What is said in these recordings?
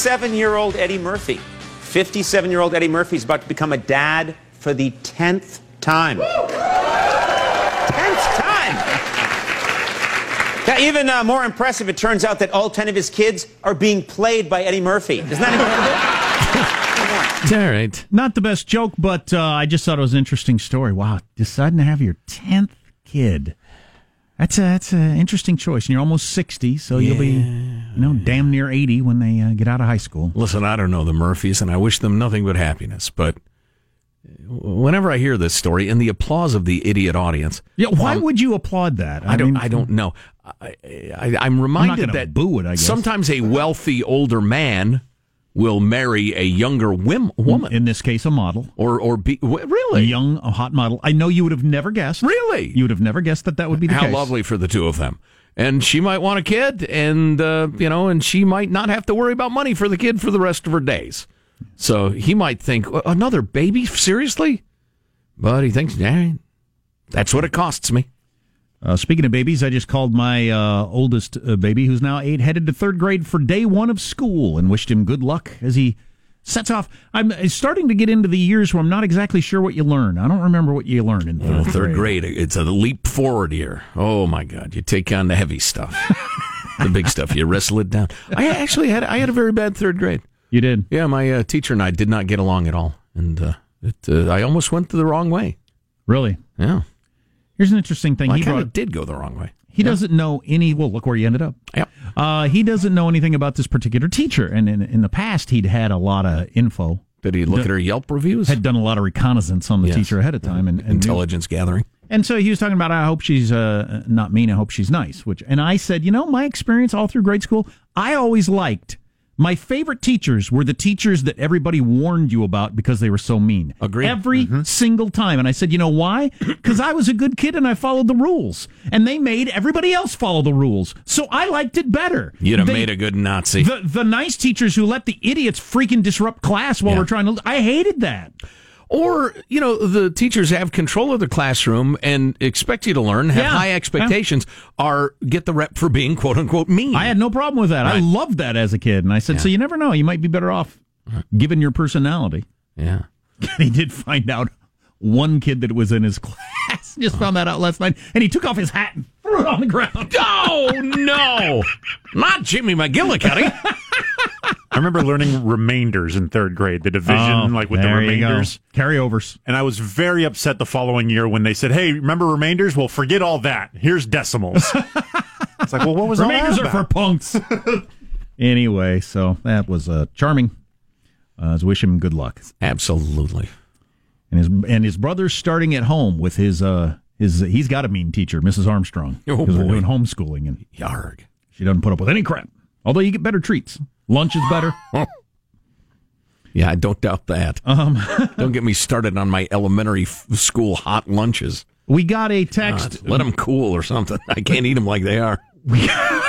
57 year old Eddie Murphy. 57 year old Eddie Murphy is about to become a dad for the 10th time. 10th time! Now, even uh, more impressive, it turns out that all 10 of his kids are being played by Eddie Murphy. Isn't that incredible? It's all right. Not the best joke, but uh, I just thought it was an interesting story. Wow, deciding to have your tenth kid. That's a that's an interesting choice, and you're almost sixty, so you'll be, you know, damn near eighty when they uh, get out of high school. Listen, I don't know the Murphys, and I wish them nothing but happiness. But whenever I hear this story and the applause of the idiot audience, Yeah, why would you applaud that? I, don't. mean, I don't know. I, I, I'm reminded that boo it, I guess. sometimes a wealthy older man will marry a younger whim, woman, In this case, a model, or or be really, a young, a hot model. I know you would have never guessed. really. You would have never guessed that that would be the How case. lovely for the two of them. And she might want a kid, and uh, you know, and she might not have to worry about money for the kid for the rest of her days. So he might think another baby, seriously, but he thinks, yeah, that's what it costs me. Uh, speaking of babies, I just called my uh, oldest uh, baby, who's now eight, headed to third grade for day one of school, and wished him good luck as he sets off. I'm starting to get into the years where I'm not exactly sure what you learn. I don't remember what you learn in third, third grade, it's a leap forward year. Oh my God, you take on the heavy stuff, the big stuff. You wrestle it down. I actually had I had a very bad third grade. You did. Yeah, my uh, teacher and I did not get along at all, and uh, it, uh, I almost went the wrong way. Really? Yeah, Here's an interesting thing. well, he brought. did go the wrong way. He doesn't know any. Well, look where he ended up. Yeah. Uh, he doesn't know anything about this particular teacher, and in, in the past, he'd had a lot of info. Did he look at her Yelp reviews? Had done a lot of reconnaissance on the Yes. teacher ahead of time, and, and knew- Intelligence gathering. And so he was talking about, I hope she's uh, not mean. I hope she's nice. Which, and I said, you know, my experience all through grade school, I always liked. My favorite teachers were the teachers that everybody warned you about because they were so mean. Agreed. Every mm-hmm. single time. And I said, you know why? Because I was a good kid and I followed the rules. And they made everybody else follow the rules. So I liked it better. You'd have They- made a good Nazi. the, the nice teachers who let the idiots freaking disrupt class while Yeah. we're trying to. I hated that. Or, you know, the teachers have control of the classroom and expect you to learn, have Yeah. high expectations, are get the rep for being quote unquote mean. I had no problem with that. I loved that as a kid. And I said, so you never know. You might be better off given your personality. yeah. And he did find out one kid that was in his class just found that out last night. And he took off his hat and threw it on the ground. Oh, no. Not Jimmy McGillicuddy. I remember learning remainders in third grade, the division, like with the Oh, there remainders. Carryovers. And I was very upset the following year when they said, "Hey, remember remainders? Well, forget all that. Here's decimals." it's like, well, what was Remainders all are for punks. anyway, so that was uh, charming. Uh, let's wish him good luck. Absolutely. And his and his brother's starting at home with his uh his he's got a mean teacher, Mrs. Armstrong, Oh, because we're doing homeschooling and Yarg. she doesn't put up with any crap. Although you get better treats, lunch is better. Yeah, I don't doubt that. Um, don't get me started on my elementary f- school hot lunches. we got a text. Let them cool or something. I can't eat them like they are.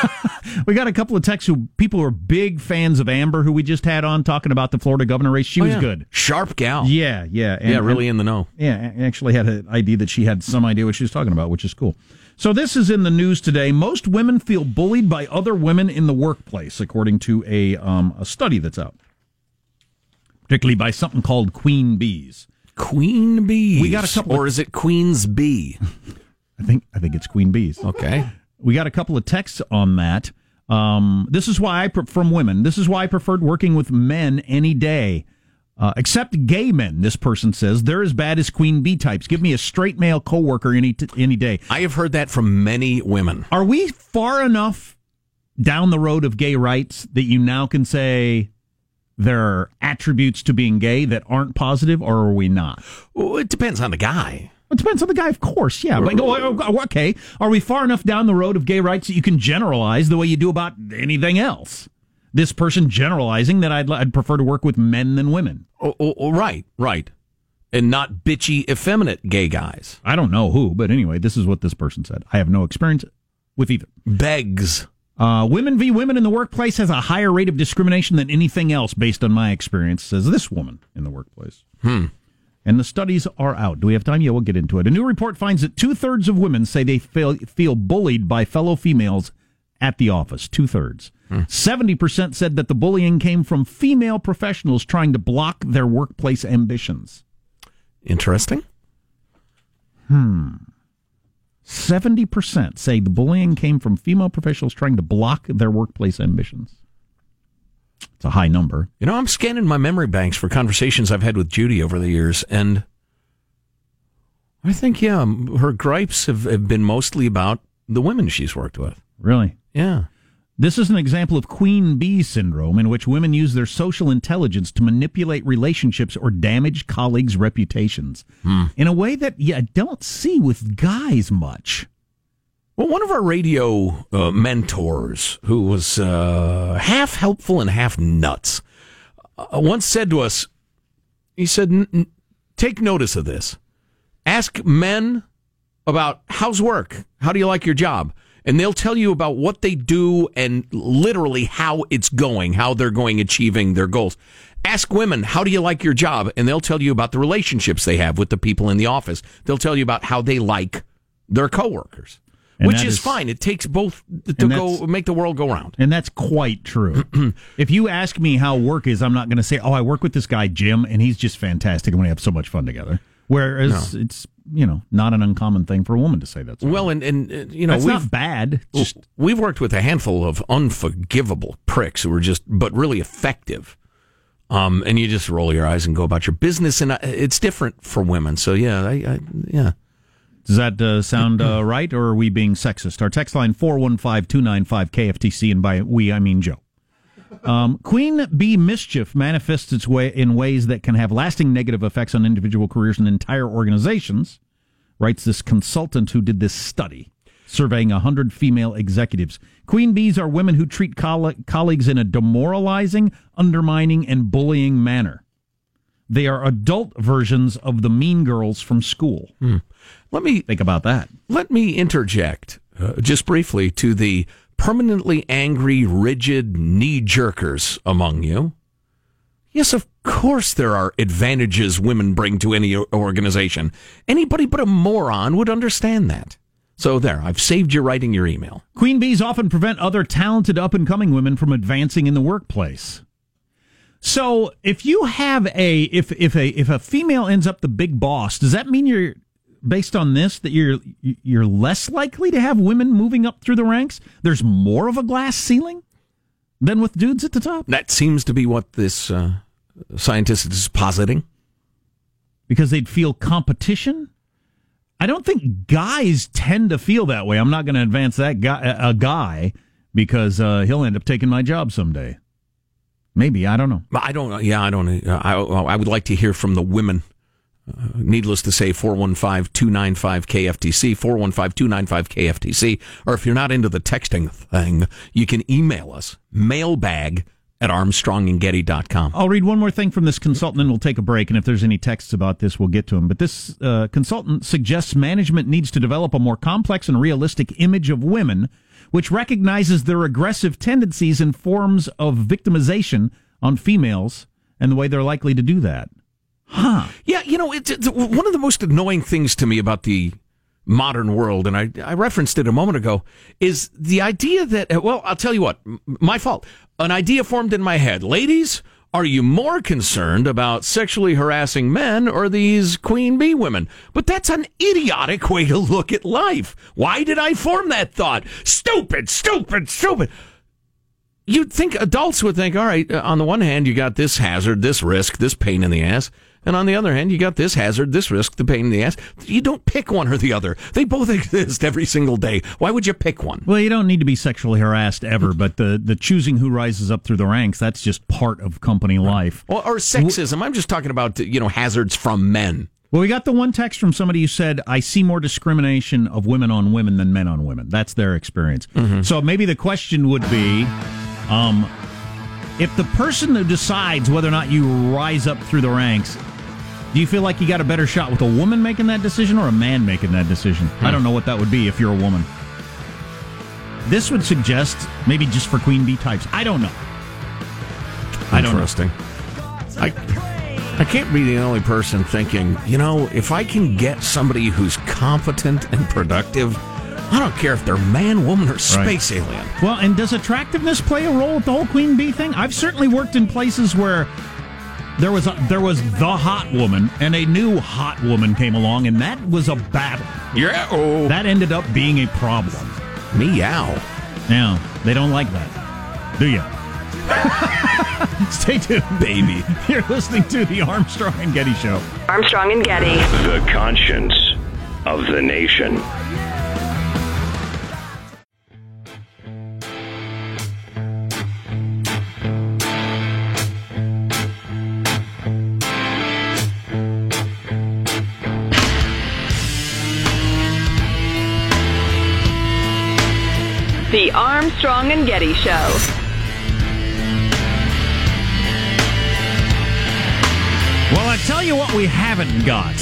We got a couple of texts who people who are big fans of Amber, who we just had on talking about the Florida governor race. She Oh, was yeah. good. Sharp gal. Yeah, yeah, and, yeah, really in the know. Yeah, a- actually had an idea that she had some idea what she was talking about, which is cool. So this is in the news today. Most women feel bullied by other women in the workplace, according to a um, a study that's out, particularly by something called Queen Bees. Queen bees. We got a couple of- Or is it Queen's bee? I think I think it's Queen Bees. Okay. We got a couple of texts on that. Um, this is why I pre- from women. This is why I preferred working with men any day. Uh, except gay men, this person says they're as bad as queen bee types. Give me a straight male coworker any t- any day. I have heard that from many women. Are we far enough down the road of gay rights that you now can say there are attributes to being gay that aren't positive, or are we not? Well, it depends on the guy. Depends on the guy, of course. Yeah. But, oh, oh, okay. Are we far enough down the road of gay rights that you can generalize the way you do about anything else? This person generalizing that I'd, I'd prefer to work with men than women. Oh, oh, oh, right, right. And not bitchy, effeminate gay guys. I don't know who, but anyway, this is what this person said. I have no experience with either. Begs. Uh, women v. women in the workplace has a higher rate of discrimination than anything else, based on my experience, says this woman in the workplace. Hmm. And the studies are out. Do we have time? Yeah, we'll get into it. A new report finds that two thirds of women say they feel, feel bullied by fellow females at the office, two thirds. 70% said that the bullying came from female professionals trying to block their workplace ambitions. Interesting. Hmm. 70% say the bullying came from female professionals trying to block their workplace ambitions. It's a high number. You know, I'm scanning my memory banks for conversations I've had with Judy over the years, and I think, yeah, her gripes have, have been mostly about the women she's worked with. Really? Yeah. This is an example of queen bee syndrome in which women use their social intelligence to manipulate relationships or damage colleagues' reputations hmm. in a way that you don't see with guys much. Well, one of our radio uh, mentors, who was uh, half helpful and half nuts, uh, once said to us, he said, "N- n- take notice of this. Ask men about how's work? How do you like your job? And they'll tell you about what they do and literally how it's going, how they're going achieving their goals. Ask women, how do you like your job? And they'll tell you about the relationships they have with the people in the office. They'll tell you about how they like their coworkers. And Which is, is- fine. It takes both to go make the world go round. And that's quite true. if you ask me how work is, I'm not going to say, oh, I work with this guy, Jim, and he's just fantastic and we have so much fun together. Whereas it's, you know, not an uncommon thing for a woman to say that. Well, and, and uh, you know, we've, not bad. Just we've worked with a handful of unforgivable pricks who were just, but really effective. Um, and you just roll your eyes and go about your business, and uh, it's different for women. So yeah, I, I, yeah. Does that uh, sound uh, right, or are we being sexist? Our text line 415-295-KFTC, and by we, I mean Joe. Um, Queen bee mischief manifests its way in ways that can have lasting negative effects on individual careers and entire organizations, writes this consultant who did this study, surveying 100 female executives. Queen bees are women who treat coll- colleagues in a demoralizing, undermining, and bullying manner. They are adult versions of the mean girls from school. Let me Think about that. let me interject uh, just briefly to the permanently angry, rigid knee jerkers among you. Yes, of course there are advantages women bring to any organization. Anybody but a moron would understand that. So there, I've saved you writing your email. Queen bees often prevent other talented up and coming women from advancing in the workplace. So if you have a if if a if a female ends up the big boss, does that mean you're based on this that you're you're less likely to have women moving up through the ranks? There's more of a glass ceiling than with dudes at the top That seems to be what this uh, scientist is positing. because they'd feel competition. I don't think guys tend to feel that way. I'm not going to advance that guy a guy because uh, he'll end up taking my job someday. Maybe I don't know. I don't know. Yeah, I don't know. I, I would like to hear from the women. Uh, needless to say, 415 295 KFTC, 415 295 KFTC. Or if you're not into the texting thing, you can email us mailbag at armstrongandgetty.com. I'll read one more thing from this consultant and we'll take a break. And if there's any texts about this, we'll get to them. But this uh, consultant suggests management needs to develop a more complex and realistic image of women, which recognizes their aggressive tendencies and forms of victimization on females and the way they're likely to do that. Huh. Yeah, you know, it's, one of the most annoying things to me about the modern world, and I, I referenced it a moment ago, is the idea that, well, I'll tell you what, my fault. An idea formed in my head. Ladies, are you more concerned about sexually harassing men or these queen bee women? But that's an idiotic way to look at life. Why did I form that thought? Stupid, stupid, stupid you'd think adults would think, all right, uh, on the one hand, you got this hazard, this risk, this pain in the ass. And on the other hand, you got this hazard, this risk, the pain in the ass. You don't pick one or the other. They both exist every single day. Why would you pick one? Well, you don't need to be sexually harassed ever, but the, the choosing who rises up through the ranks, that's just part of company life. Or, or sexism. I'm just talking about, you know, hazards from men. Well, we got the one text from somebody who said, I see more discrimination of women on women than men on women. That's their experience. So maybe the question would be um, if the person who decides whether or not you rise up through the ranks, do you feel like you got a better shot with a woman making that decision or a man making that decision? I don't know what that would be if you're a woman. This would suggest maybe just for queen bee types. I don't know. I don't know. Interesting. I, I can't be the only person thinking, you know, if I can get somebody who's competent and productive, I don't care if they're man, woman, or space alien. Well, and does attractiveness play a role with the whole queen bee thing? I've certainly worked in places where there was a, there was the hot woman, and a new hot woman came along, and that was a battle. Yeah. Oh. That ended up being a problem. Meow. Now they don't like that, do you? Stay tuned, baby. You're listening to the Armstrong and Getty Show. Armstrong and Getty. The conscience of the nation. Armstrong and Getty Show. Well, I tell you what we haven't got.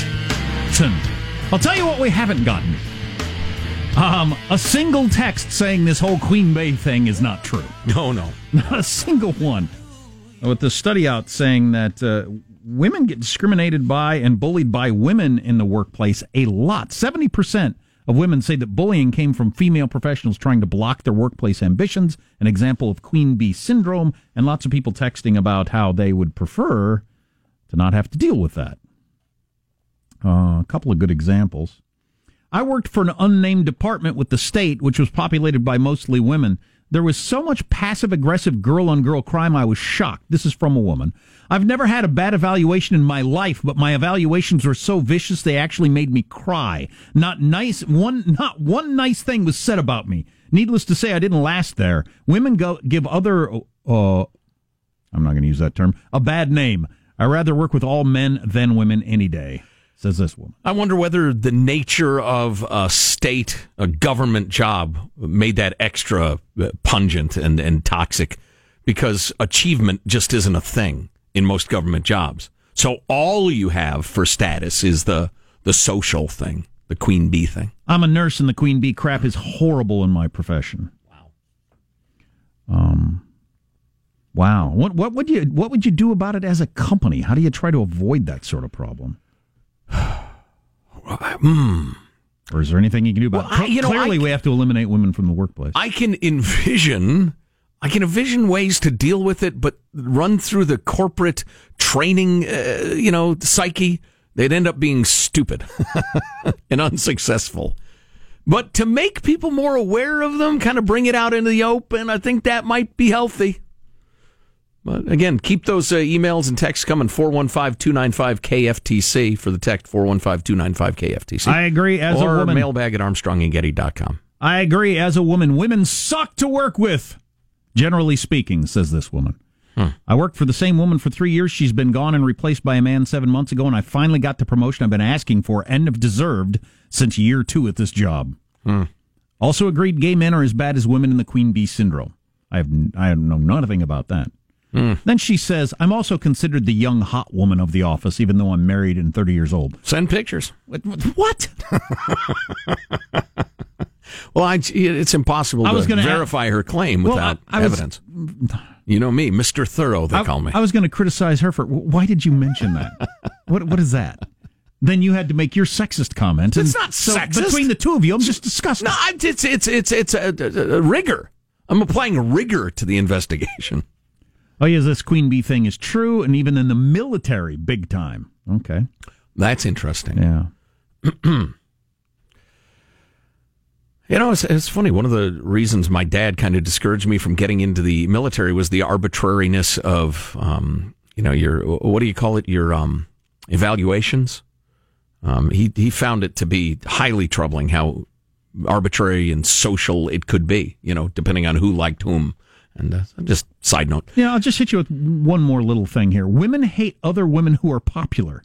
I'll tell you what we haven't gotten. Um, a single text saying this whole Queen Bay thing is not true. No, no. Not a single one. With the study out saying that uh, women get discriminated by and bullied by women in the workplace a lot. 70% of women say that bullying came from female professionals trying to block their workplace ambitions, an example of queen bee syndrome, and lots of people texting about how they would prefer to not have to deal with that. Uh, a couple of good examples. I worked for an unnamed department with the state, which was populated by mostly women. There was so much passive aggressive girl on girl crime, I was shocked. This is from a woman. I've never had a bad evaluation in my life, but my evaluations were so vicious they actually made me cry. Not nice one not one nice thing was said about me. Needless to say, I didn't last there. Women go give other uh I'm not going to use that term, a bad name. I rather work with all men than women any day, says this woman. I wonder whether the nature of a state, a government job, made that extra uh, pungent and, and toxic because achievement just isn't a thing in most government jobs. So all you have for status is the, the social thing, the queen bee thing. I'm a nurse, and the queen bee crap is horrible in my profession. Wow. Um. Wow. What what would you what would you do about it as a company? How do you try to avoid that sort of problem? Hmm. Or is there anything you can do about Well, it? I- you know, Clearly, I- we have to eliminate women from the workplace. I can envision I can envision ways to deal with it, but run through the corporate training, uh, you know, psyche, they'd end up being stupid and unsuccessful. But to make people more aware of them, kind of bring it out into the open, I think that might be healthy. But again, keep those uh, emails and texts coming 415 295 KFTC for the text 415 295 KFTC. I agree as a or woman. mailbag at armstrongandgetty.com. I agree as a woman. Women suck to work with. Generally speaking, says this woman. I worked for the same woman for three years. She's been gone and replaced by a man seven months ago, and I finally got the promotion I've been asking for and have deserved since year two at this job. Also agreed gay men are as bad as women in the queen bee syndrome. I have I know nothing about that. Hmm. Then she says, I'm also considered the young hot woman of the office, even though I'm married and 30 years old. Send pictures. What? what? Well, I, it's impossible I was to verify her claim Well, without I- I was- evidence. you know me, Mister Thorough. They call me. I was going to criticize her for. Why did you mention that? what What is that? Then you had to make your sexist comment. and It's not so sexist. Between the two of you, I'm just disgusting. no, I'm, it's it's it's it's a, a, a rigor. I'm applying rigor to the investigation. Oh, yes, this queen bee thing is true, and even in the military, big time. Okay. That's interesting. Yeah. You know, it's, it's funny. One of the reasons my dad kind of discouraged me from getting into the military was the arbitrariness of, um, you know, your what do you call it? Your um, evaluations. Um, he he found it to be highly troubling how arbitrary and social it could be. You know, depending on who liked whom. And uh, just side note, Yeah, I'll just hit you with one more little thing here. Women hate other women who are popular.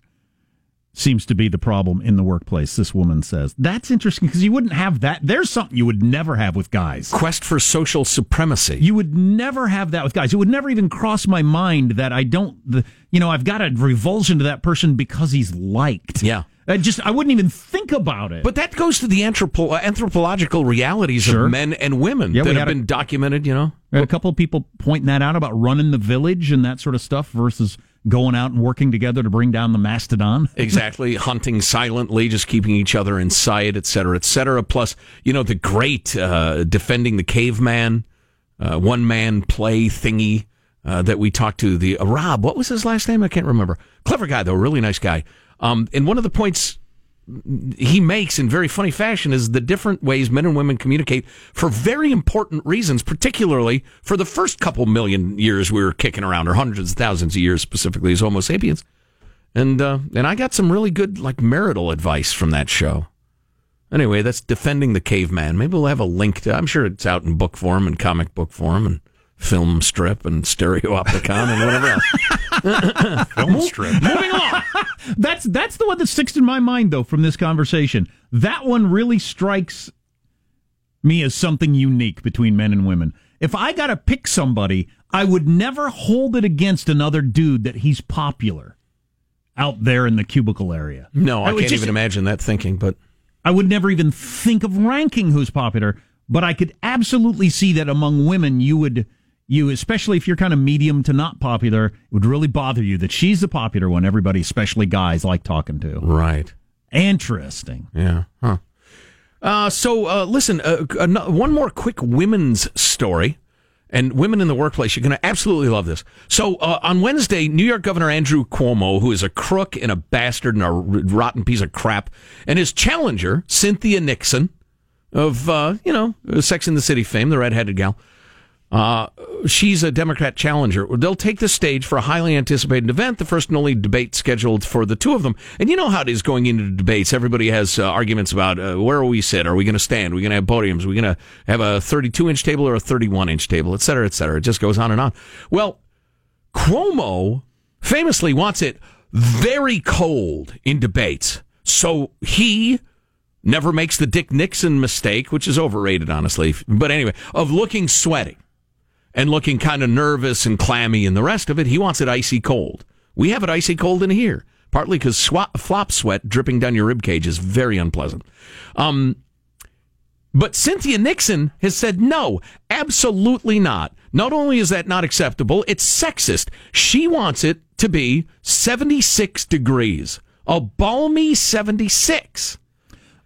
Seems to be the problem in the workplace, this woman says. That's interesting because you wouldn't have that. There's something you would never have with guys. quest for social supremacy. You would never have that with guys. It would never even cross my mind that I don't, the, you know, I've got a revulsion to that person because he's liked. Yeah. I just, I wouldn't even think about it. But that goes to the anthropo- uh, anthropological realities Sure. of men and women Yeah, that have a- been documented. You know, a couple of people pointing that out about running the village and that sort of stuff versus going out and working together to bring down the mastodon. Exactly. Hunting silently, just keeping each other in sight, et cetera, et cetera. Plus, you know, the great uh, defending the caveman, uh, one man play thingy uh, that we talked to. The uh, Rob, what was his last name? I can't remember. Clever guy, though, really nice guy. Um, and one of the points he makes in very funny fashion is the different ways men and women communicate for very important reasons, particularly for the first couple million years we were kicking around, or hundreds of thousands of years specifically as Homo sapiens. And uh, and I got some really good like marital advice from that show. Anyway, that's defending the caveman. Maybe we'll have a link to. I'm sure it's out in book form and comic book form and film strip and stereopticon and whatever else. Film strip. Moving on. That's that's the one that sticks in my mind though from this conversation. That one really strikes me as something unique between men and women. If I got to pick somebody, I would never hold it against another dude that he's popular out there in the cubicle area. No, I, would can't just- even imagine that thinking. But I would never even think of ranking who's popular, but I could absolutely see that among women you would you especially if you're kind of medium to not popular, it would really bother you that she's the popular one everybody, especially guys like talking to. right. Interesting. Yeah. Huh. Uh, so uh, listen, uh, one more quick women's story. And women in the workplace, you're going to absolutely love this. So uh, on Wednesday, New York Governor Andrew Cuomo, who is a crook and a bastard and a rotten piece of crap, and his challenger, Cynthia Nixon, of, uh, you know, Sex in the City fame, the redheaded gal, uh, she's a Democrat challenger. They'll take the stage for a highly anticipated event, the first and only debate scheduled for the two of them. And you know how it is going into debates. Everybody has uh, arguments about uh, where will we sit? Are we going to stand? Are we going to have podiums? Are we going to have a 32 inch table or a 31 inch table, et cetera, et cetera? It just goes on and on. Well, Cuomo famously wants it very cold in debates. So he never makes the Dick Nixon mistake, which is overrated, honestly. But anyway, of looking sweaty and looking kind of nervous and clammy and the rest of it. He wants it icy cold. We have it icy cold in here, partly because flop sweat dripping down your rib cage is very unpleasant. Um, but Cynthia Nixon has said no, absolutely not. Not only is that not acceptable, it's sexist. She wants it to be 76 degrees, a balmy 76.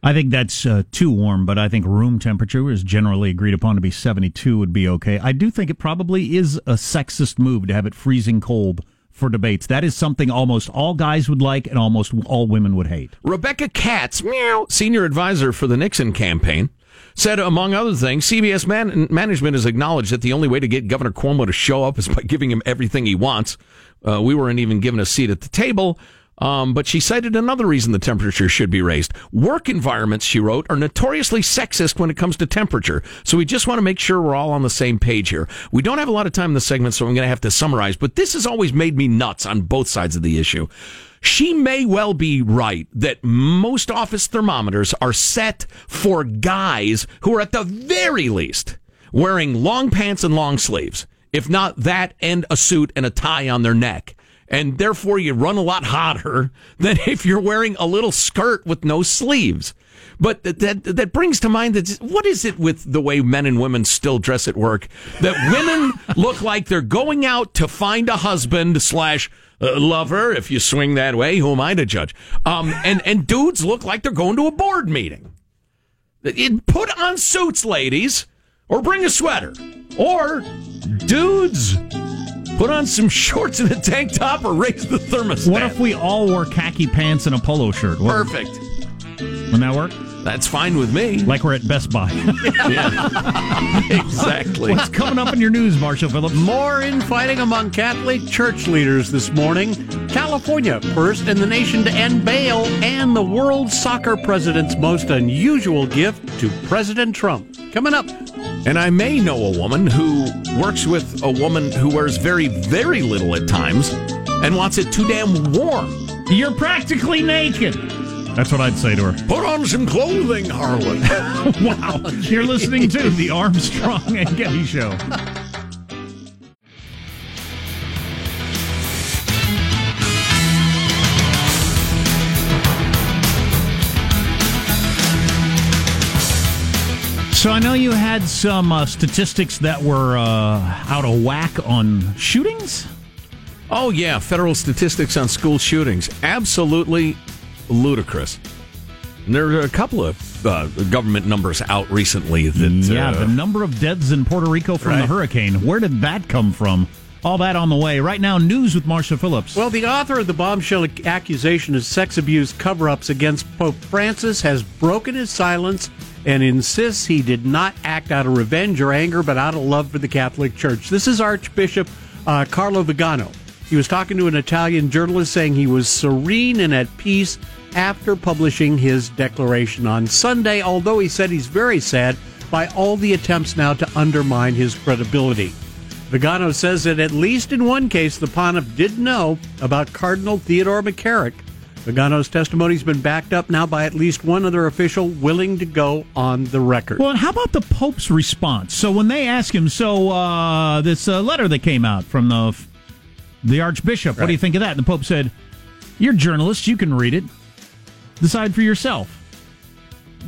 I think that's uh, too warm, but I think room temperature is generally agreed upon to be 72 would be okay. I do think it probably is a sexist move to have it freezing cold for debates. That is something almost all guys would like and almost all women would hate. Rebecca Katz, meow, senior advisor for the Nixon campaign, said, among other things, CBS man- management has acknowledged that the only way to get Governor Cuomo to show up is by giving him everything he wants. Uh, we weren't even given a seat at the table. Um, but she cited another reason the temperature should be raised. Work environments, she wrote, are notoriously sexist when it comes to temperature. So we just want to make sure we're all on the same page here. We don't have a lot of time in the segment, so I'm going to have to summarize, but this has always made me nuts on both sides of the issue. She may well be right that most office thermometers are set for guys who are at the very least wearing long pants and long sleeves. If not that and a suit and a tie on their neck and therefore you run a lot hotter than if you're wearing a little skirt with no sleeves. But that, that brings to mind that what is it with the way men and women still dress at work that women look like they're going out to find a husband slash uh, lover if you swing that way who am I to judge? Um and and dudes look like they're going to a board meeting. Put on suits ladies or bring a sweater. Or dudes Put on some shorts and a tank top or raise the thermostat. What if we all wore khaki pants and a polo shirt? What, Perfect. Wouldn't that work? That's fine with me. Like we're at Best Buy. yeah. exactly. What's coming up in your news, Marshall Phillips? More infighting among Catholic church leaders this morning. California, first in the nation to end bail, and the world soccer president's most unusual gift to President Trump. Coming up. And I may know a woman who works with a woman who wears very, very little at times and wants it too damn warm. You're practically naked. That's what I'd say to her. Put on some clothing, Harlan. wow. You're listening to the Armstrong and Getty Show. So I know you had some uh, statistics that were uh, out of whack on shootings. Oh, yeah, federal statistics on school shootings. Absolutely ludicrous. And there are a couple of uh, government numbers out recently that. yeah, uh, the number of deaths in Puerto Rico from the hurricane. Where did that come from? All that on the way. Right now, news with Marshall Phillips. Well, the author of the bombshell accusation of sex abuse cover ups against Pope Francis has broken his silence and insists he did not act out of revenge or anger, but out of love for the Catholic Church. This is Archbishop uh, Carlo Vigano. He was talking to an Italian journalist saying he was serene and at peace after publishing his declaration on Sunday, although he said he's very sad by all the attempts now to undermine his credibility. Vigano says that at least in one case, the pontiff did know about Cardinal Theodore McCarrick. Vigano's testimony has been backed up now by at least one other official willing to go on the record. Well, and how about the Pope's response? So when they ask him, so uh, this uh, letter that came out from the the Archbishop, what do you think of that? And the Pope said, "You're journalists, you can read it. Decide for yourself."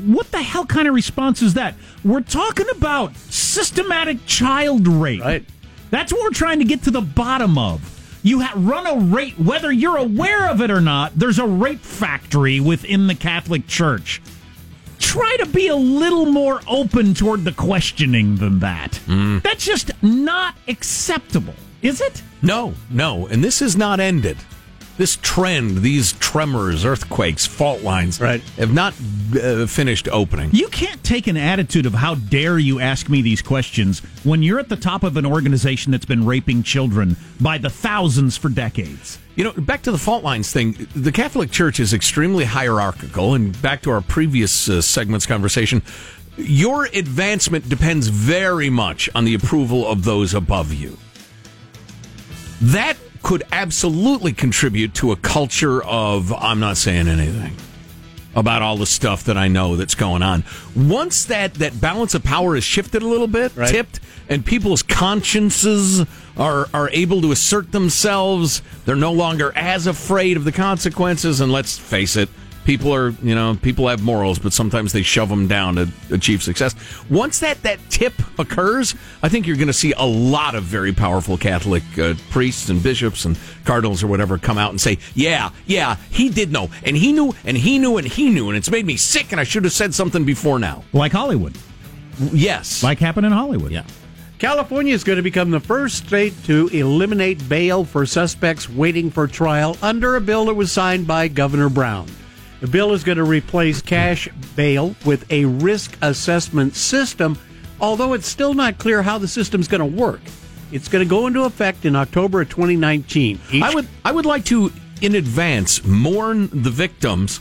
What the hell kind of response is that? We're talking about systematic child rape. Right. That's what we're trying to get to the bottom of. You ha- run a rape, whether you're aware of it or not. There's a rape factory within the Catholic Church try to be a little more open toward the questioning than that. Mm. That's just not acceptable, is it? No, no. And this is not ended. This trend, these tremors, earthquakes, fault lines, Right. have not uh, finished opening. You can't take an attitude of how dare you ask me these questions when you're at the top of an organization that's been raping children by the thousands for decades. You know, back to the fault lines thing. The Catholic Church is extremely hierarchical, and back to our previous uh, segments conversation. Your advancement depends very much on the approval of those above you. That could absolutely contribute to a culture of I'm not saying anything about all the stuff that I know that's going on. Once that that balance of power is shifted a little bit, Right. tipped, and people's consciences are are able to assert themselves, they're no longer as afraid of the consequences. And let's face it, people are you know people have morals, but sometimes they shove them down to achieve success. Once that that tip occurs, I think you're going to see a lot of very powerful Catholic uh, priests and bishops and cardinals or whatever come out and say, "Yeah, yeah, he did know, and he knew, and he knew, and he knew, and it's made me sick, and I should have said something before now." Like Hollywood, Yes, like happened in Hollywood. yeah. California is going to become the first state to eliminate bail for suspects waiting for trial under a bill that was signed by Governor Brown. The bill is going to replace cash bail with a risk assessment system, although it's still not clear how the system's going to work. It's going to go into effect in October of 2019. Each- I would I would like to in advance mourn the victims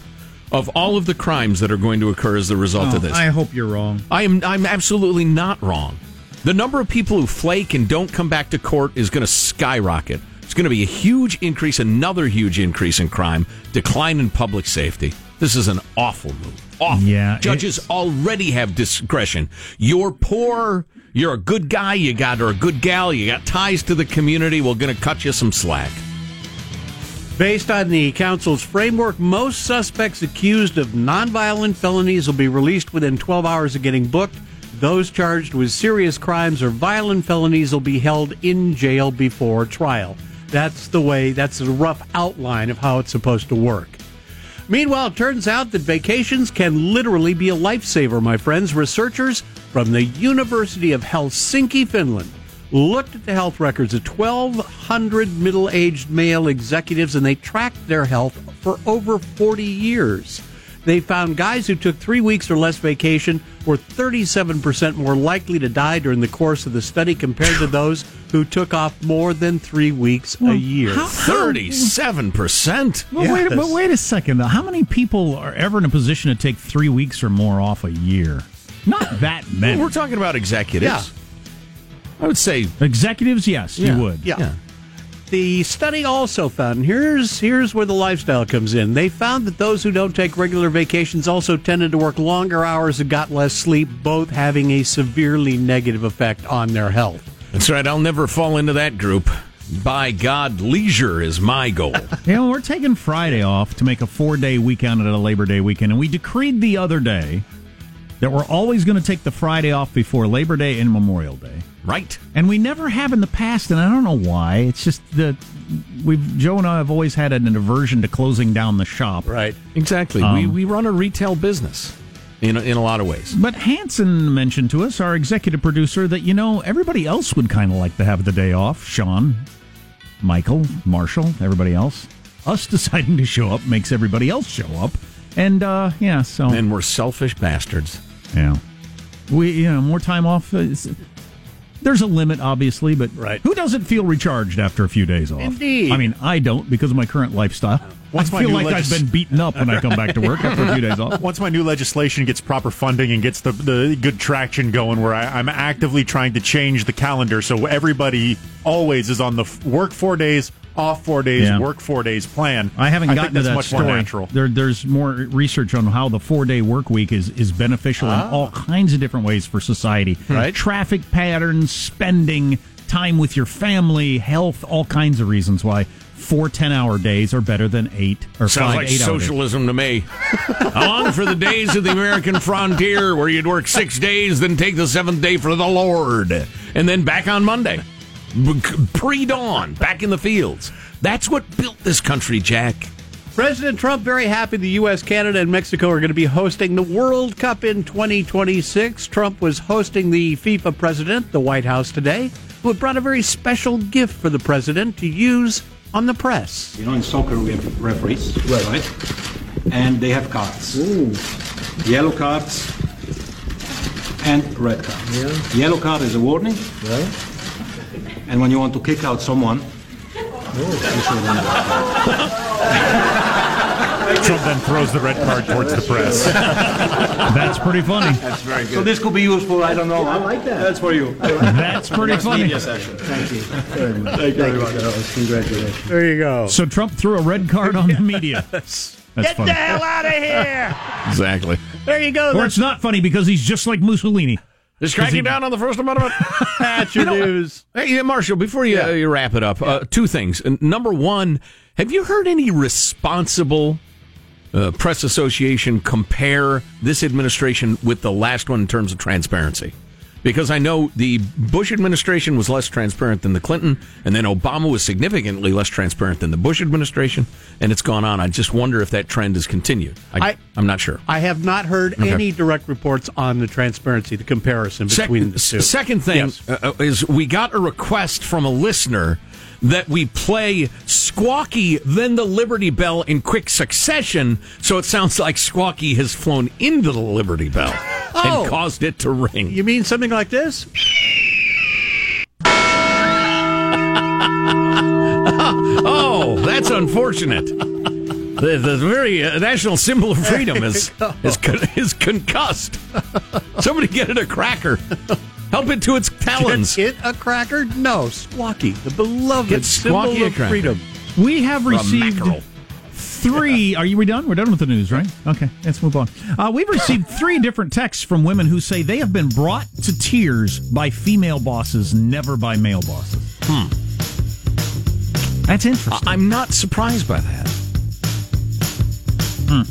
of all of the crimes that are going to occur as a result of oh, this. I hope you're wrong. I am I'm absolutely not wrong. The number of people who flake and don't come back to court is going to skyrocket. It's going to be a huge increase, another huge increase in crime, decline in public safety. This is an awful move. Awful. Yeah, Judges already have discretion. You're poor, you're a good guy, you got or a good gal, you got ties to the community, we're going to cut you some slack. Based on the council's framework, most suspects accused of nonviolent felonies will be released within 12 hours of getting booked. Those charged with serious crimes or violent felonies will be held in jail before trial. That's the way, that's a rough outline of how it's supposed to work. Meanwhile, it turns out that vacations can literally be a lifesaver, my friends. Researchers from the University of Helsinki, Finland, looked at the health records of 1,200 middle aged male executives and they tracked their health for over 40 years. They found guys who took three weeks or less vacation were 37% more likely to die during the course of the study compared to those who took off more than three weeks a year. how- Thirty-seven percent. Well, wait, but wait a second, though. How many people are ever in a position to take three weeks or more off a year? Not that many. We're talking about executives. Yeah. I would say Executives, yes, Yeah. you would. Yeah. The study also found and here's here's where the lifestyle comes in. They found that those who don't take regular vacations also tended to work longer hours and got less sleep, both having a severely negative effect on their health. that's right. I'll never fall into that group. By God, leisure is my goal. You know, we're taking Friday off to make a four day weekend out of a Labor Day weekend, and we decreed the other day that we're always going to take the Friday off before Labor Day and Memorial Day. Right. and we never have in the past, and I don't know why. It's just that we've Joe and I have always had an aversion to closing down the shop. Right. Exactly. we, we run a retail business in a, in a lot of ways. But Hanson mentioned to us, our executive producer, that you know everybody else would kind of like to have the day off. Sean, Michael, Marshall, everybody else. Us deciding to show up makes everybody else show up, and uh, yeah, so And we're selfish bastards. yeah, we you know more time off. Is, there's a limit, obviously, but Right. who doesn't feel recharged after a few days off? Indeed. I mean, I don't because of my current lifestyle. Once I my feel new like legis- I've been beaten up when I come back to work after a few days off. Once my new legislation gets proper funding and gets the, the good traction going, where I, I'm actively trying to change the calendar so everybody always is on the f- work four days, off four days, Yeah. work four days plan. I haven't I gotten think to that's that much story. more natural. There, there's more research on how the four day work week is is beneficial in all ah. kinds of different ways for society. Hmm. Right. Traffic patterns, spending, time with your family, health, all kinds of reasons why four 10 hour days are better than eight or Sounds five like eight hour days. socialism to me. I long for the days of the American frontier where you'd work six days, then take the seventh day for the Lord, and then back on Monday. Pre dawn, back in the fields. That's what built this country, Jack. President Trump very happy the U.S., Canada, and Mexico are going to be hosting the World Cup in 2026. Trump was hosting the FIFA president, the White House today, who had brought a very special gift for the president to use on the press. You know, in soccer we have referees, right? And they have cards. Yellow cards and red card. Yellow card is a warning. And when you want to kick out someone, you show them the red card. Trump then throws the red card towards the press. That's pretty funny. That's very good. So this could be useful. I don't know. I like that. That's for you. That's pretty funny. Media session. Thank you very much. Thank you very much. Congratulations. There you go. So Trump threw a red card on the media. That's funny. Get the hell out of here! exactly. There you go. Or it's not funny because he's just like Mussolini. Just cracking down on the First Amendment. That's your news. Hey, Marshall, before you, uh, you wrap it up, uh, two things. Number one, have you heard any responsible uh, press association compare this administration with the last one in terms of transparency? Because I know the Bush administration was less transparent than the Clinton, and then Obama was significantly less transparent than the Bush administration, and it's gone on. I just wonder if that trend has continued. I, I'm not sure. I have not heard any direct reports on the transparency, the comparison between the two. Second thing Yes. uh, is we got a request from a listener that we play Squawky, then the Liberty Bell in quick succession, so it sounds like Squawky has flown into the Liberty Bell Oh. and caused it to ring. You mean something like this? Oh, that's unfortunate. The, the very uh, national symbol of freedom is is, is concussed. Somebody get it a cracker. Help it to its talons. Get it a cracker? No, Squawky, the beloved Get symbol Squawky a of cracker. freedom. We have received mackerel. three. Are you we done? We're done with the news, right? Okay, let's move on. Uh, we've received three different texts from women who say they have been brought to tears by female bosses, never by male bosses. Hmm. That's interesting. I'm not surprised by that. Hmm.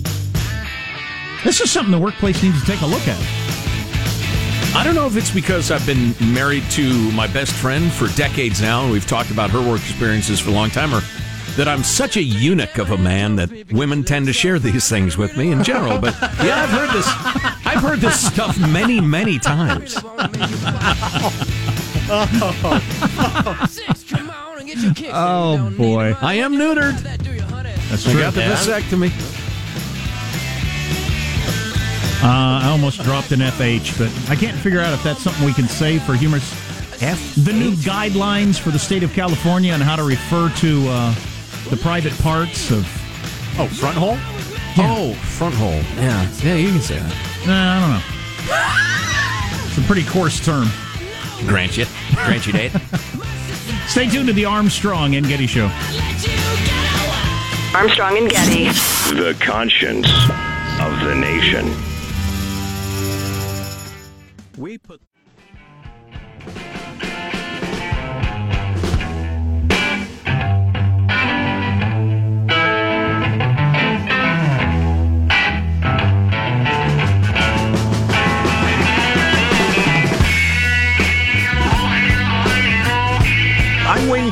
This is something the workplace needs to take a look at. I don't know if it's because I've been married to my best friend for decades now, and we've talked about her work experiences for a long time, or that I'm such a eunuch of a man that women tend to share these things with me in general. But yeah, I've heard this. I've heard this stuff many, many times. Oh boy, I am neutered. that's I true. got the vasectomy. Uh, I almost dropped an FH, but I can't figure out if that's something we can say for humorous. F. The new guidelines for the state of California on how to refer to uh, the private parts of. Oh, front hole? Oh, front hole. Yeah, yeah, you can say that. Nah, I don't know. It's a pretty coarse term. Grant you, grant you date. Stay tuned to the Armstrong and Getty Show. Armstrong and Getty. The conscience of the nation.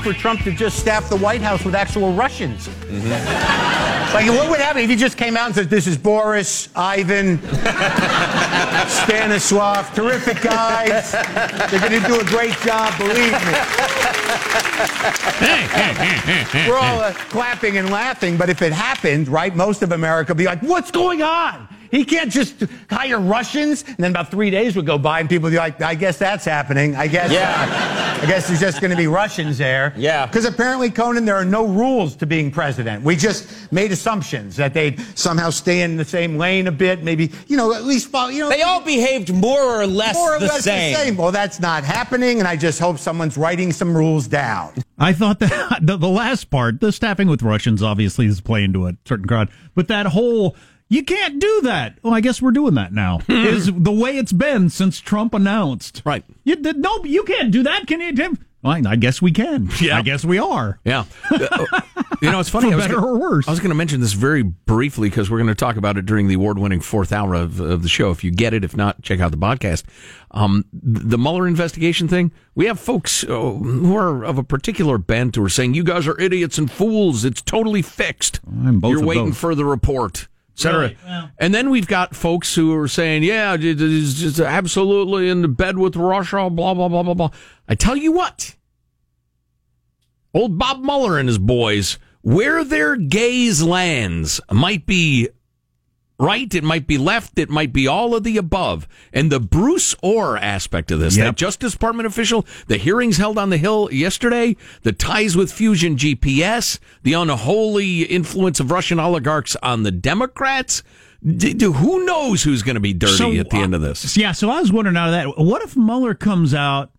For Trump to just staff the White House with actual Russians. Like, what would happen if he just came out and said, This is Boris, Ivan, Stanislav, terrific guys. They're going to do a great job, believe me. We're all uh, clapping and laughing, but if it happened, right, most of America would be like, What's going on? He can't just hire Russians. And then about three days would go by, and people would be like, I guess that's happening. I guess. Yeah. I guess there's just going to be Russians there. Yeah. Because apparently, Conan, there are no rules to being president. We just made assumptions that they'd somehow stay in the same lane a bit, maybe, you know, at least follow, you know. They all behaved more or less more or the less same. the same. Well, that's not happening, and I just hope someone's writing some rules down. I thought that the, the last part, the staffing with Russians, obviously is playing to a certain crowd, but that whole you can't do that. Well, I guess we're doing that now. is the way it's been since Trump announced. Right. You, th- no, you can't do that, can you, Tim? Well, I guess we can. Yeah. I guess we are. Yeah. Uh, you know, it's funny. For I was better gonna, or worse. I was going to mention this very briefly because we're going to talk about it during the award winning fourth hour of, of the show. If you get it, if not, check out the podcast. Um, the Mueller investigation thing, we have folks uh, who are of a particular bent who are saying, you guys are idiots and fools. It's totally fixed. I'm both You're waiting those. for the report. Et Cetera. Right. Well- And then we've got folks who are saying, yeah, is just absolutely in the bed with Russia, blah, blah, blah, blah, blah. I tell you what, old Bob Mueller and his boys, where their gaze lands might be right, it might be left, it might be all of the above. And the Bruce Ohr aspect of this, Yep. that Justice Department official, the hearings held on the Hill yesterday, the ties with Fusion GPS, the unholy influence of Russian oligarchs on the Democrats. D- d- who knows who's going to be dirty at the uh, end of this? Yeah, so I was wondering out of that, what if Mueller comes out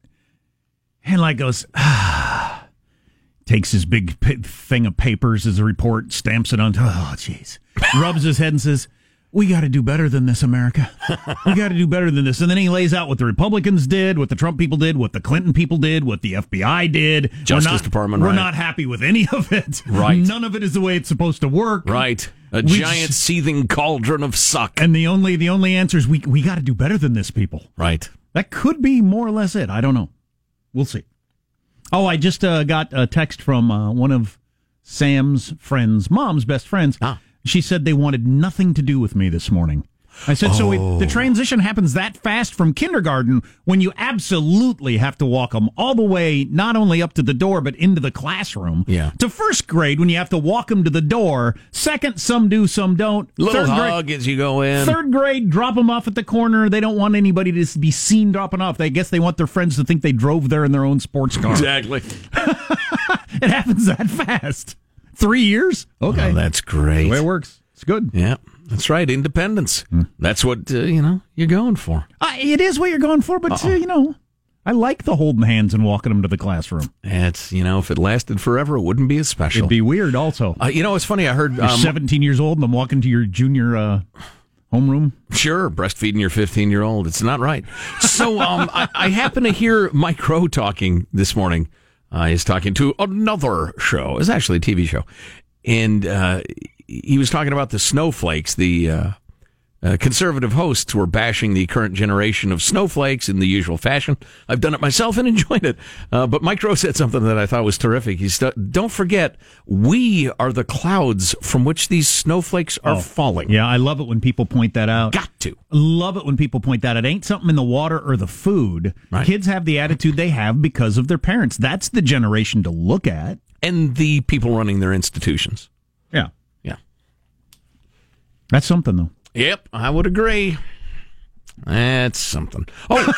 and like goes, ah, takes his big pa- thing of papers as a report, stamps it on, oh, jeez, rubs his head and says, we got to do better than this, America. We got to do better than this. And then he lays out what the Republicans did, what the Trump people did, what the Clinton people did, what the FBI did. Justice we're not, Department, We're right. not happy with any of it. Right. None of it is the way it's supposed to work. Right. A We giant just- seething cauldron of suck. And the only the only answer is we we got to do better than this, people. Right. That could be more or less it. I don't know. We'll see. Oh, I just uh, got a text from uh, one of Sam's friends, mom's best friends. Ah. She said they wanted nothing to do with me this morning. I said, so it, Oh. the transition happens that fast from kindergarten when you absolutely have to walk them all the way, not only up to the door, but into the classroom. Yeah. To first grade when you have to walk them to the door. Second, some do, some don't. Little Third grade- hug as you go in. Third grade, drop them off at the corner. They don't want anybody to be seen dropping off. They guess they want their friends to think they drove there in their own sports car. Exactly. It happens that fast. Three years? Okay. Oh, that's great. the way it works. It's good. Yeah, that's right. Independence. That's what uh, you know you're going for. Uh, it is what you're going for, but uh, you know, I like the holding hands and walking them to the classroom. It's you know if it lasted forever, it wouldn't be as special. It'd be weird. Also, uh, you know, it's funny. I heard you're um, 17 years old and I'm walking to your junior uh, homeroom. Sure, breastfeeding your 15 year old. It's not right. So um, I, I happen to hear Mike Rowe talking this morning. Uh, he's talking to another show. It's actually a TV show. And uh, he was talking about the snowflakes. The uh, conservative hosts were bashing the current generation of snowflakes in the usual fashion. I've done it myself and enjoyed it. Uh, but Mike Rowe said something that I thought was terrific. He said, Don't forget, we are the clouds from which these snowflakes are falling. Oh, Yeah, I love it when people point that out. Got to. Love it when people point that out. It ain't something in the water or the food. Right. Kids have the attitude they have because of their parents. That's the generation to look at. and the people running their institutions. Yeah. Yeah. That's something, though. Yep, I would agree. That's something. Oh,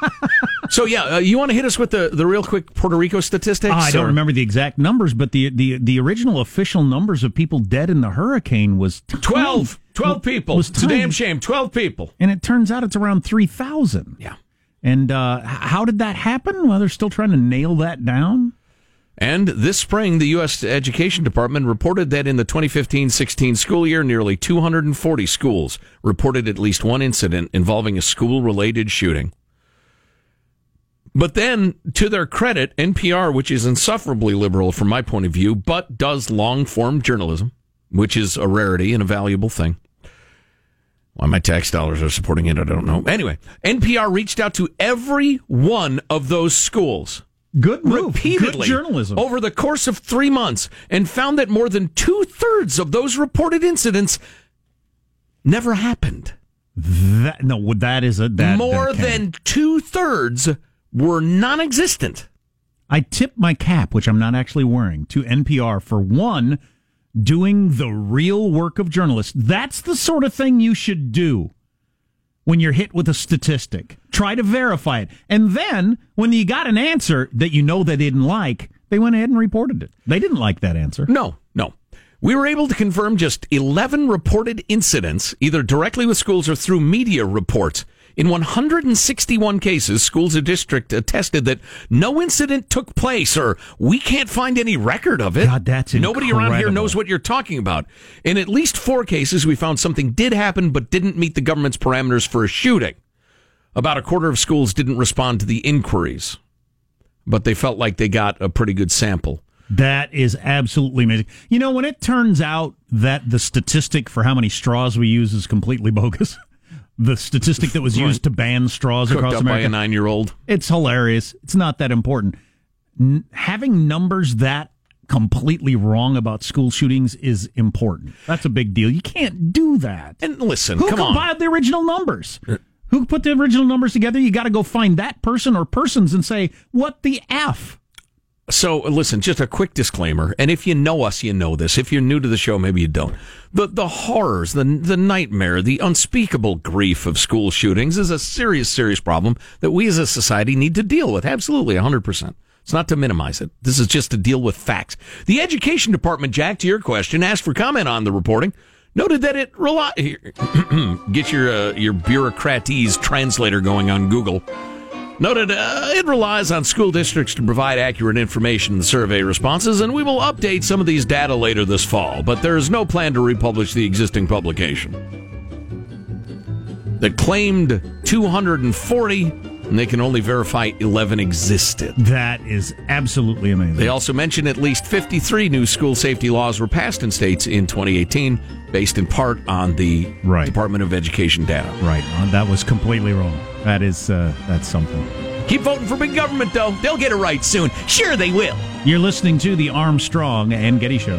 so yeah, uh, you want to hit us with the, the real quick Puerto Rico statistics? Ah, I don't or- remember the exact numbers, but the, the, the original official numbers of people dead in the hurricane was 12, 12 people. Was it's a damn shame. 12 people. And it turns out it's around 3,000. Yeah. And uh, how did that happen? Well, they're still trying to nail that down. And this spring, the U.S. Education Department reported that in the 2015 16 school year, nearly 240 schools reported at least one incident involving a school related shooting. But then, to their credit, NPR, which is insufferably liberal from my point of view, but does long form journalism, which is a rarity and a valuable thing. Why my tax dollars are supporting it, I don't know. Anyway, NPR reached out to every one of those schools Good move. repeatedly Good journalism. over the course of three months and found that more than two thirds of those reported incidents never happened. That no, that is a that more that than two thirds were non existent. I tip my cap, which I'm not actually wearing, to NPR for one doing the real work of journalists. That's the sort of thing you should do when you're hit with a statistic. Try to verify it. And then when you got an answer that you know they didn't like, they went ahead and reported it. They didn't like that answer. No, no. We were able to confirm just 11 reported incidents, either directly with schools or through media reports. In 161 cases, schools or district attested that no incident took place or we can't find any record of it. God, that's Nobody around here knows what you're talking about. In at least four cases, we found something did happen but didn't meet the government's parameters for a shooting. About a quarter of schools didn't respond to the inquiries, but they felt like they got a pretty good sample. That is absolutely amazing. You know, when it turns out that the statistic for how many straws we use is completely bogus, the statistic that was used to ban straws Cooked across up by America, a nine year old. it's hilarious. It's not that important. N- having numbers that completely wrong about school shootings is important. That's a big deal. You can't do that. And listen, Who come on. compiled the original numbers? Uh, Who put the original numbers together? You got to go find that person or persons and say, "What the f?" So listen, just a quick disclaimer, and if you know us, you know this. If you're new to the show, maybe you don't. The the horrors, the the nightmare, the unspeakable grief of school shootings is a serious, serious problem that we as a society need to deal with. Absolutely, 100. percent It's not to minimize it. This is just to deal with facts. The education department, Jack, to your question, asked for comment on the reporting. Noted that it rely get your uh, your bureaucratese translator going on Google. Noted uh, it relies on school districts to provide accurate information in the survey responses, and we will update some of these data later this fall, but there is no plan to republish the existing publication. That claimed 240, and they can only verify 11 existed. That is absolutely amazing. They also mentioned at least 53 new school safety laws were passed in states in 2018, based in part on the Right. Department of Education data. Right. That was completely wrong. That is uh, that's something. Keep voting for big government, though. They'll get it right soon. Sure, they will. You're listening to the Armstrong and Getty Show.